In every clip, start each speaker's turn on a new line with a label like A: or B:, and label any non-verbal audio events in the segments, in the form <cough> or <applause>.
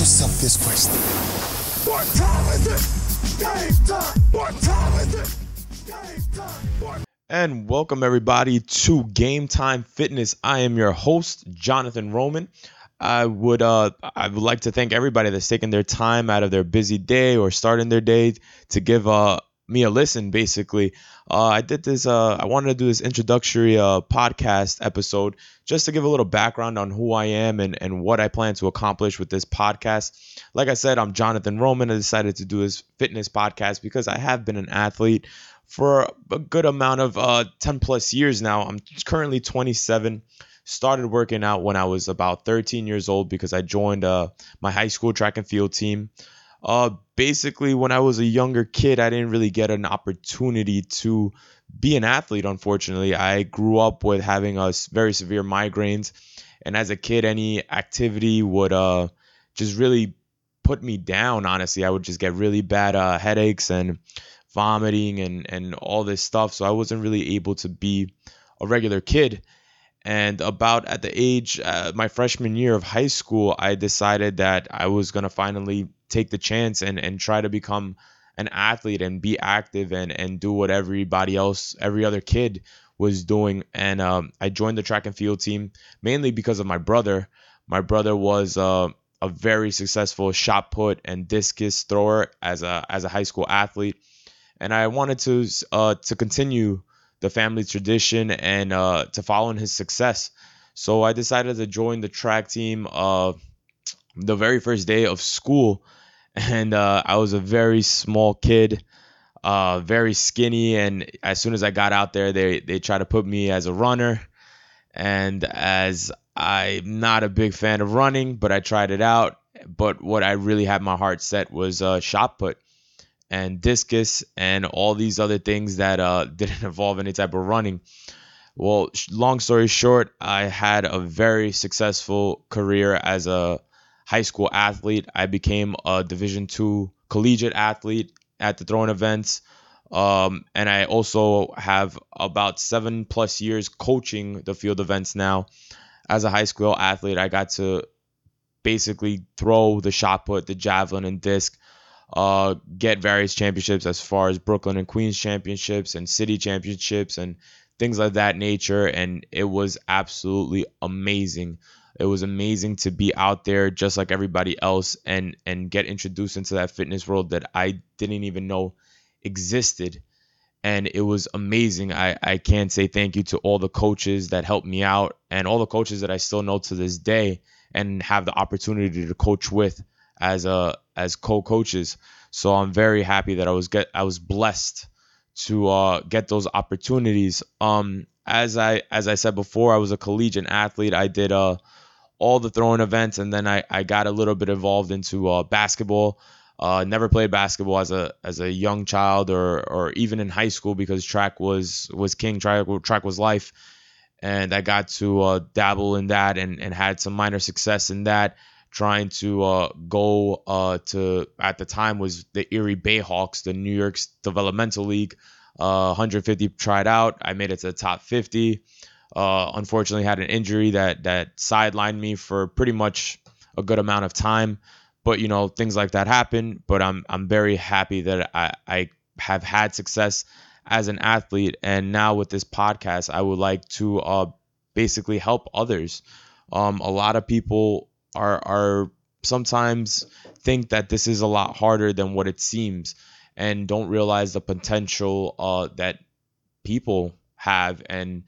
A: yourself this question.
B: What time is it? Game time. What time is it? Game time. What
C: And welcome everybody to Game Time Fitness. I am your host, Jonathan Roman. I would uh I would like to thank everybody that's taking their time out of their busy day or starting their day to give uh me a listen basically. Uh I did this uh I wanted to do this introductory uh podcast episode just to give a little background on who I am and and what I plan to accomplish with this podcast. Like I said, I'm Jonathan Roman. I decided to do this fitness podcast because I have been an athlete for a good amount of uh 10 plus years now. I'm currently 27 started working out when I was about 13 years old because I joined uh, my high school track and field team. Uh, basically, when I was a younger kid, I didn't really get an opportunity to be an athlete. Unfortunately, I grew up with having a very severe migraines, and as a kid, any activity would uh, just really put me down. Honestly, I would just get really bad uh, headaches and vomiting and and all this stuff. So I wasn't really able to be a regular kid and about at the age uh, my freshman year of high school i decided that i was going to finally take the chance and, and try to become an athlete and be active and, and do what everybody else every other kid was doing and um, i joined the track and field team mainly because of my brother my brother was uh, a very successful shot put and discus thrower as a as a high school athlete and i wanted to uh, to continue the family tradition and uh, to follow in his success. So I decided to join the track team uh, the very first day of school. And uh, I was a very small kid, uh, very skinny. And as soon as I got out there, they, they tried to put me as a runner. And as I'm not a big fan of running, but I tried it out. But what I really had my heart set was uh, shot put and discus and all these other things that uh, <laughs> didn't involve any type of running. Well, long story short, I had a very successful career as a high school athlete. I became a Division two collegiate athlete at the throwing events. Um, and I also have about seven plus years coaching the field events now. As a high school athlete, I got to basically throw the shot put, the javelin, and disc uh, get various championships as far as Brooklyn and Queens championships and city championships and things of that nature. And it was absolutely amazing. It was amazing to be out there just like everybody else and and get introduced into that fitness world that I didn't even know existed. And it was amazing. I, I can't say thank you to all the coaches that helped me out and all the coaches that I still know to this day and have the opportunity to coach with as a as co-coaches. So I'm very happy that I was get I was blessed to uh, get those opportunities. Um, as I as I said before, I was a collegiate athlete. I did uh all the throwing events, and then I, I got a little bit involved into uh, basketball. Uh, never played basketball as a as a young child or or even in high school because track was was king. Track track was life, and I got to uh, dabble in that and and had some minor success in that trying to uh, go uh, to at the time was the Erie Bayhawks, the New York's developmental league. Uh, 150 tried out. I made it to the top 50. Uh, unfortunately, had an injury that that sidelined me for pretty much a good amount of time. But you know things like that happen. But I'm I'm very happy that I I have had success as an athlete, and now with this podcast, I would like to uh, basically help others. Um, a lot of people are are sometimes think that this is a lot harder than what it seems and don't realize the potential uh, that people have and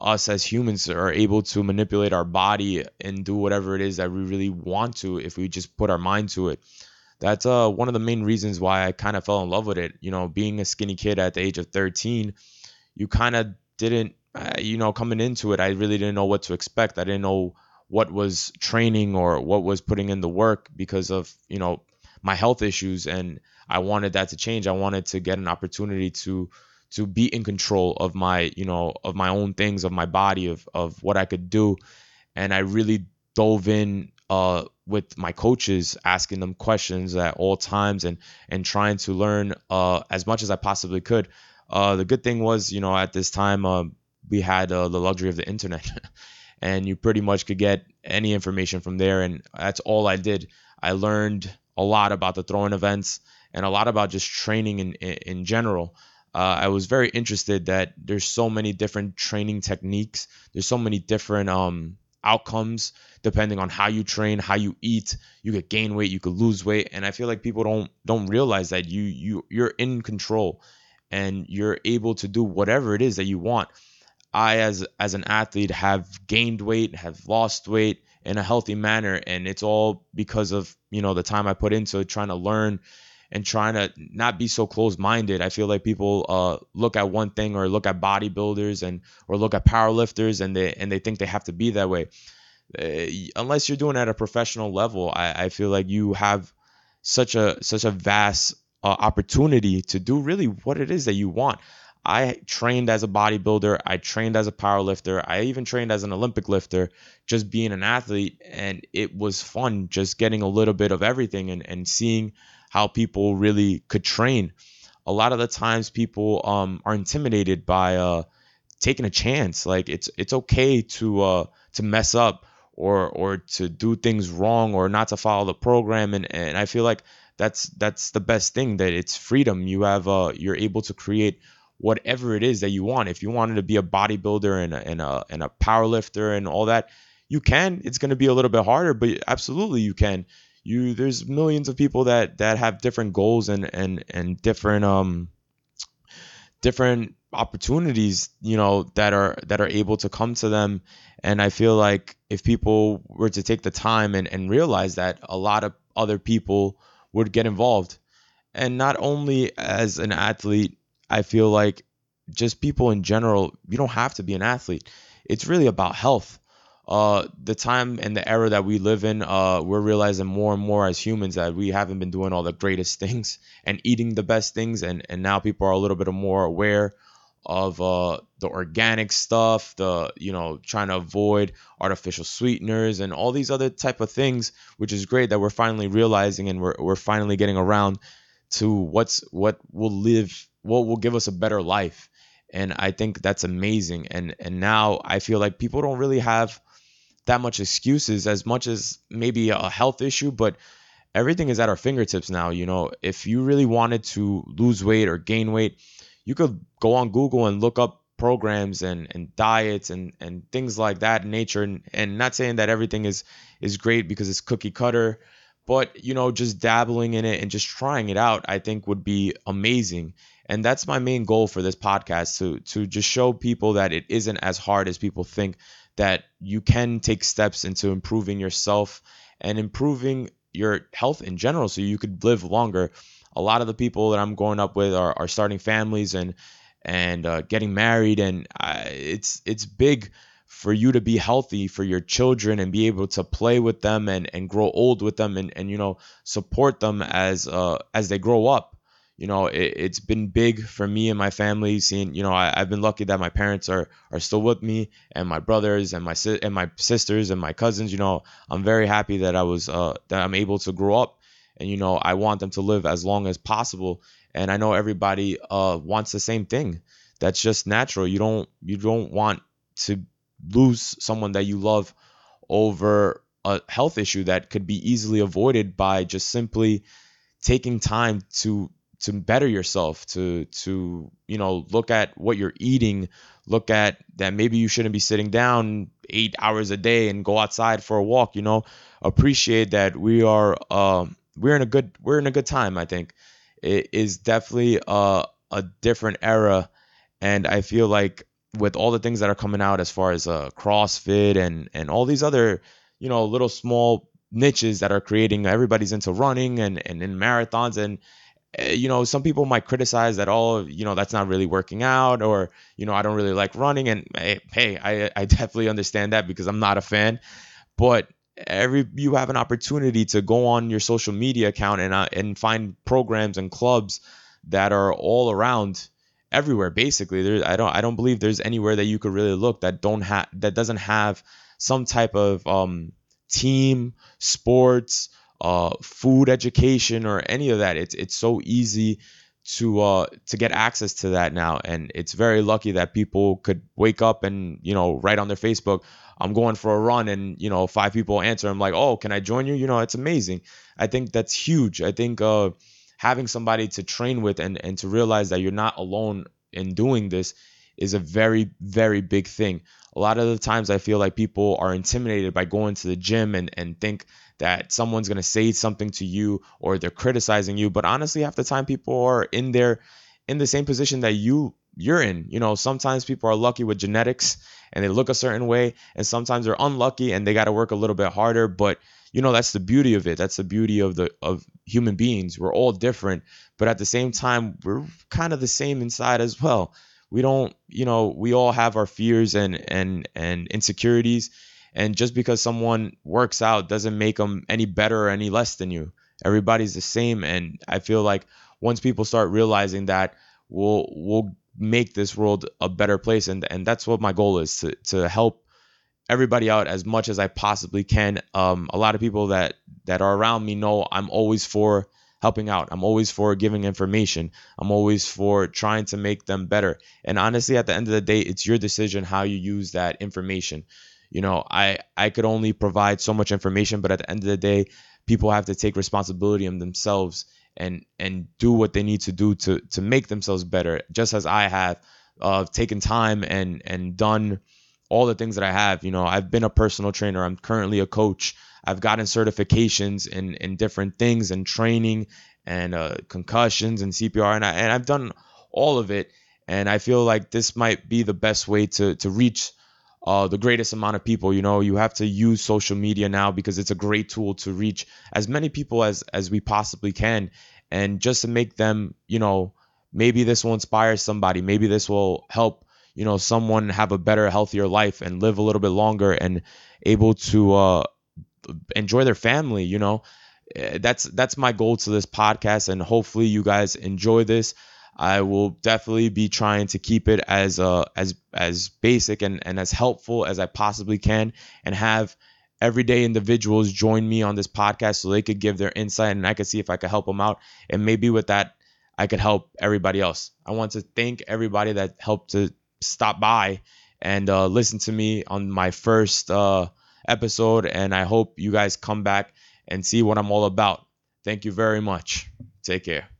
C: us as humans are able to manipulate our body and do whatever it is that we really want to if we just put our mind to it. That's uh, one of the main reasons why i kind of fell in love with it. You know being a skinny kid at the age of 13 you kind of didn't uh, you know coming into it i really didn't know what to expect. I didn't know what was training or what was putting in the work because of you know my health issues and I wanted that to change. I wanted to get an opportunity to to be in control of my you know of my own things of my body of of what I could do and I really dove in uh with my coaches asking them questions at all times and and trying to learn uh as much as I possibly could. Uh the good thing was, you know, at this time uh, we had uh, the luxury of the internet. <laughs> and you pretty much could get any information from there and that's all I did. I learned a lot about the throwing events and a lot about just training in in, in general. Uh, I was very interested that there's so many different training techniques. There's so many different um, outcomes depending on how you train, how you eat. You could gain weight, you could lose weight, and I feel like people don't don't realize that you you you're in control and you're able to do whatever it is that you want. I as as an athlete have gained weight, have lost weight in a healthy manner and it's all because of, you know, the time I put into trying to learn and trying to not be so close-minded. I feel like people uh, look at one thing or look at bodybuilders and or look at powerlifters and they and they think they have to be that way. Uh, unless you're doing it at a professional level, I, I feel like you have such a such a vast uh, opportunity to do really what it is that you want. I trained as a bodybuilder, I trained as a powerlifter, I even trained as an Olympic lifter, just being an athlete, and it was fun just getting a little bit of everything and, and seeing how people really could train. A lot of the times people um, are intimidated by uh, taking a chance. Like it's it's okay to uh, to mess up or or to do things wrong or not to follow the program. And, and I feel like that's that's the best thing that it's freedom. You have uh you're able to create whatever it is that you want. If you wanted to be a bodybuilder and a, and a, and a power lifter and all that you can. It's going to be a little bit harder but absolutely you can you there's millions of people that that have different goals and and and different um different opportunities you know that are that are able to come to them and i feel like if people were to take the time and, and realize that a lot of other people would get involved. And not only as an athlete, I feel like just people in general, you don't have to be an athlete. It's really about health. Uh, the time and the era that we live in, uh, we're realizing more and more as humans that we haven't been doing all the greatest things and eating the best things, and and now people are a little bit more aware of uh, the organic stuff, the you know trying to avoid artificial sweeteners and all these other type of things, which is great that we're finally realizing and we're we're finally getting around to what's what will live what will give us a better life. And I think that's amazing. And and now I feel like people don't really have that much excuses as much as maybe a health issue, but everything is at our fingertips now. You know, if you really wanted to lose weight or gain weight, you could go on Google and look up programs and, and diets and, and things like that nature and, and not saying that everything is is great because it's cookie cutter but you know just dabbling in it and just trying it out i think would be amazing and that's my main goal for this podcast to to just show people that it isn't as hard as people think that you can take steps into improving yourself and improving your health in general so you could live longer. A lot of the people that I'm growing up with are, are starting families and and uh, getting married, and I, it's it's big for you to be healthy for your children and be able to play with them and, and grow old with them and, and you know support them as uh, as they grow up you know it, has been big for me and my family seeing you know I, have been lucky that my parents are are still with me and my brothers and my and my sisters and my cousins you know i'm very happy that i was uh, that i'm able to grow up and you know I want them to live as long as possible. And I know everybody uh, wants the same thing. That's just natural. You don't you don't want to lose someone that you love over a health issue that could be easily avoided by just simply taking time to to better yourself to to you know look at what you're eating look at that maybe you shouldn't be sitting down 8 hours a day and go outside for a walk you know appreciate that we are um we're in a good we're in a good time. I think it is definitely a a different era, and I feel like with all the things that are coming out as far as uh, CrossFit and and all these other you know little small niches that are creating everybody's into running and and in marathons and you know some people might criticize that oh you know that's not really working out or you know i don't really like running and hey, hey I, I definitely understand that because i'm not a fan. But every you have an opportunity to go on your social media account and uh, and find programs and clubs that are all around everywhere basically. There I don't I don't believe there's anywhere that you could really look that don't have that doesn't have some type of um, team sports uh, food education or any of that it's it's so easy to uh to get access to that now and it's very lucky that people could wake up and you know write on their facebook I'm going for a run and you know five people answer. I'm like, oh, can I join you? You know, it's amazing. I think that's huge. I think uh, having somebody to train with and and to realize that you're not alone in doing this is a very very big thing. A lot of the times I feel like people are intimidated by going to the gym and and think that someone's going to say something to you or they're criticizing you, but honestly half the time people are in there in the same position that you you're in. You know, sometimes people are lucky with genetics and they look a certain way, and sometimes they're unlucky and they got to work a little bit harder. But you know, that's the beauty of it. That's the beauty of the of human beings. We're all different, but at the same time, we're kind of the same inside as well. We don't, you know, we all have our fears and and and insecurities, and just because someone works out doesn't make them any better or any less than you. Everybody's the same, and I feel like once people start realizing that, we'll we'll make this world a better place and and that's what my goal is to to help everybody out as much as I possibly can. Um, a lot of people that that are around me know I'm always for helping out. I'm always for giving information. I'm always for trying to make them better. And honestly, at the end of the day, it's your decision how you use that information. You know, I I could only provide so much information, but at the end of the day, people have to take responsibility on themselves and and do what they need to do to to make themselves better just as i have uh, taken time and and done all the things that i have you know i've been a personal trainer i'm currently a coach i've gotten certifications in in different things and training and uh, concussions and cpr and, I, and i've done all of it and i feel like this might be the best way to to reach uh, the greatest amount of people. You know, you have to use social media now because it's a great tool to reach as many people as as we possibly can, and just to make them, you know, maybe this will inspire somebody. Maybe this will help, you know, someone have a better, healthier life and live a little bit longer and able to uh, enjoy their family. You know, eh, that's that's my goal to this podcast, and hopefully you guys enjoy this. I will definitely be trying to keep it as uh, as as basic and, and as helpful as I possibly can and have everyday individuals join me on this podcast so they could give their insight and I could see if I could help them out. And maybe with that, I could help everybody else. I want to thank everybody that helped to stop by and uh, listen to me on my first uh, episode. And I hope you guys come back and see what I'm all about. Thank you very much. Take care.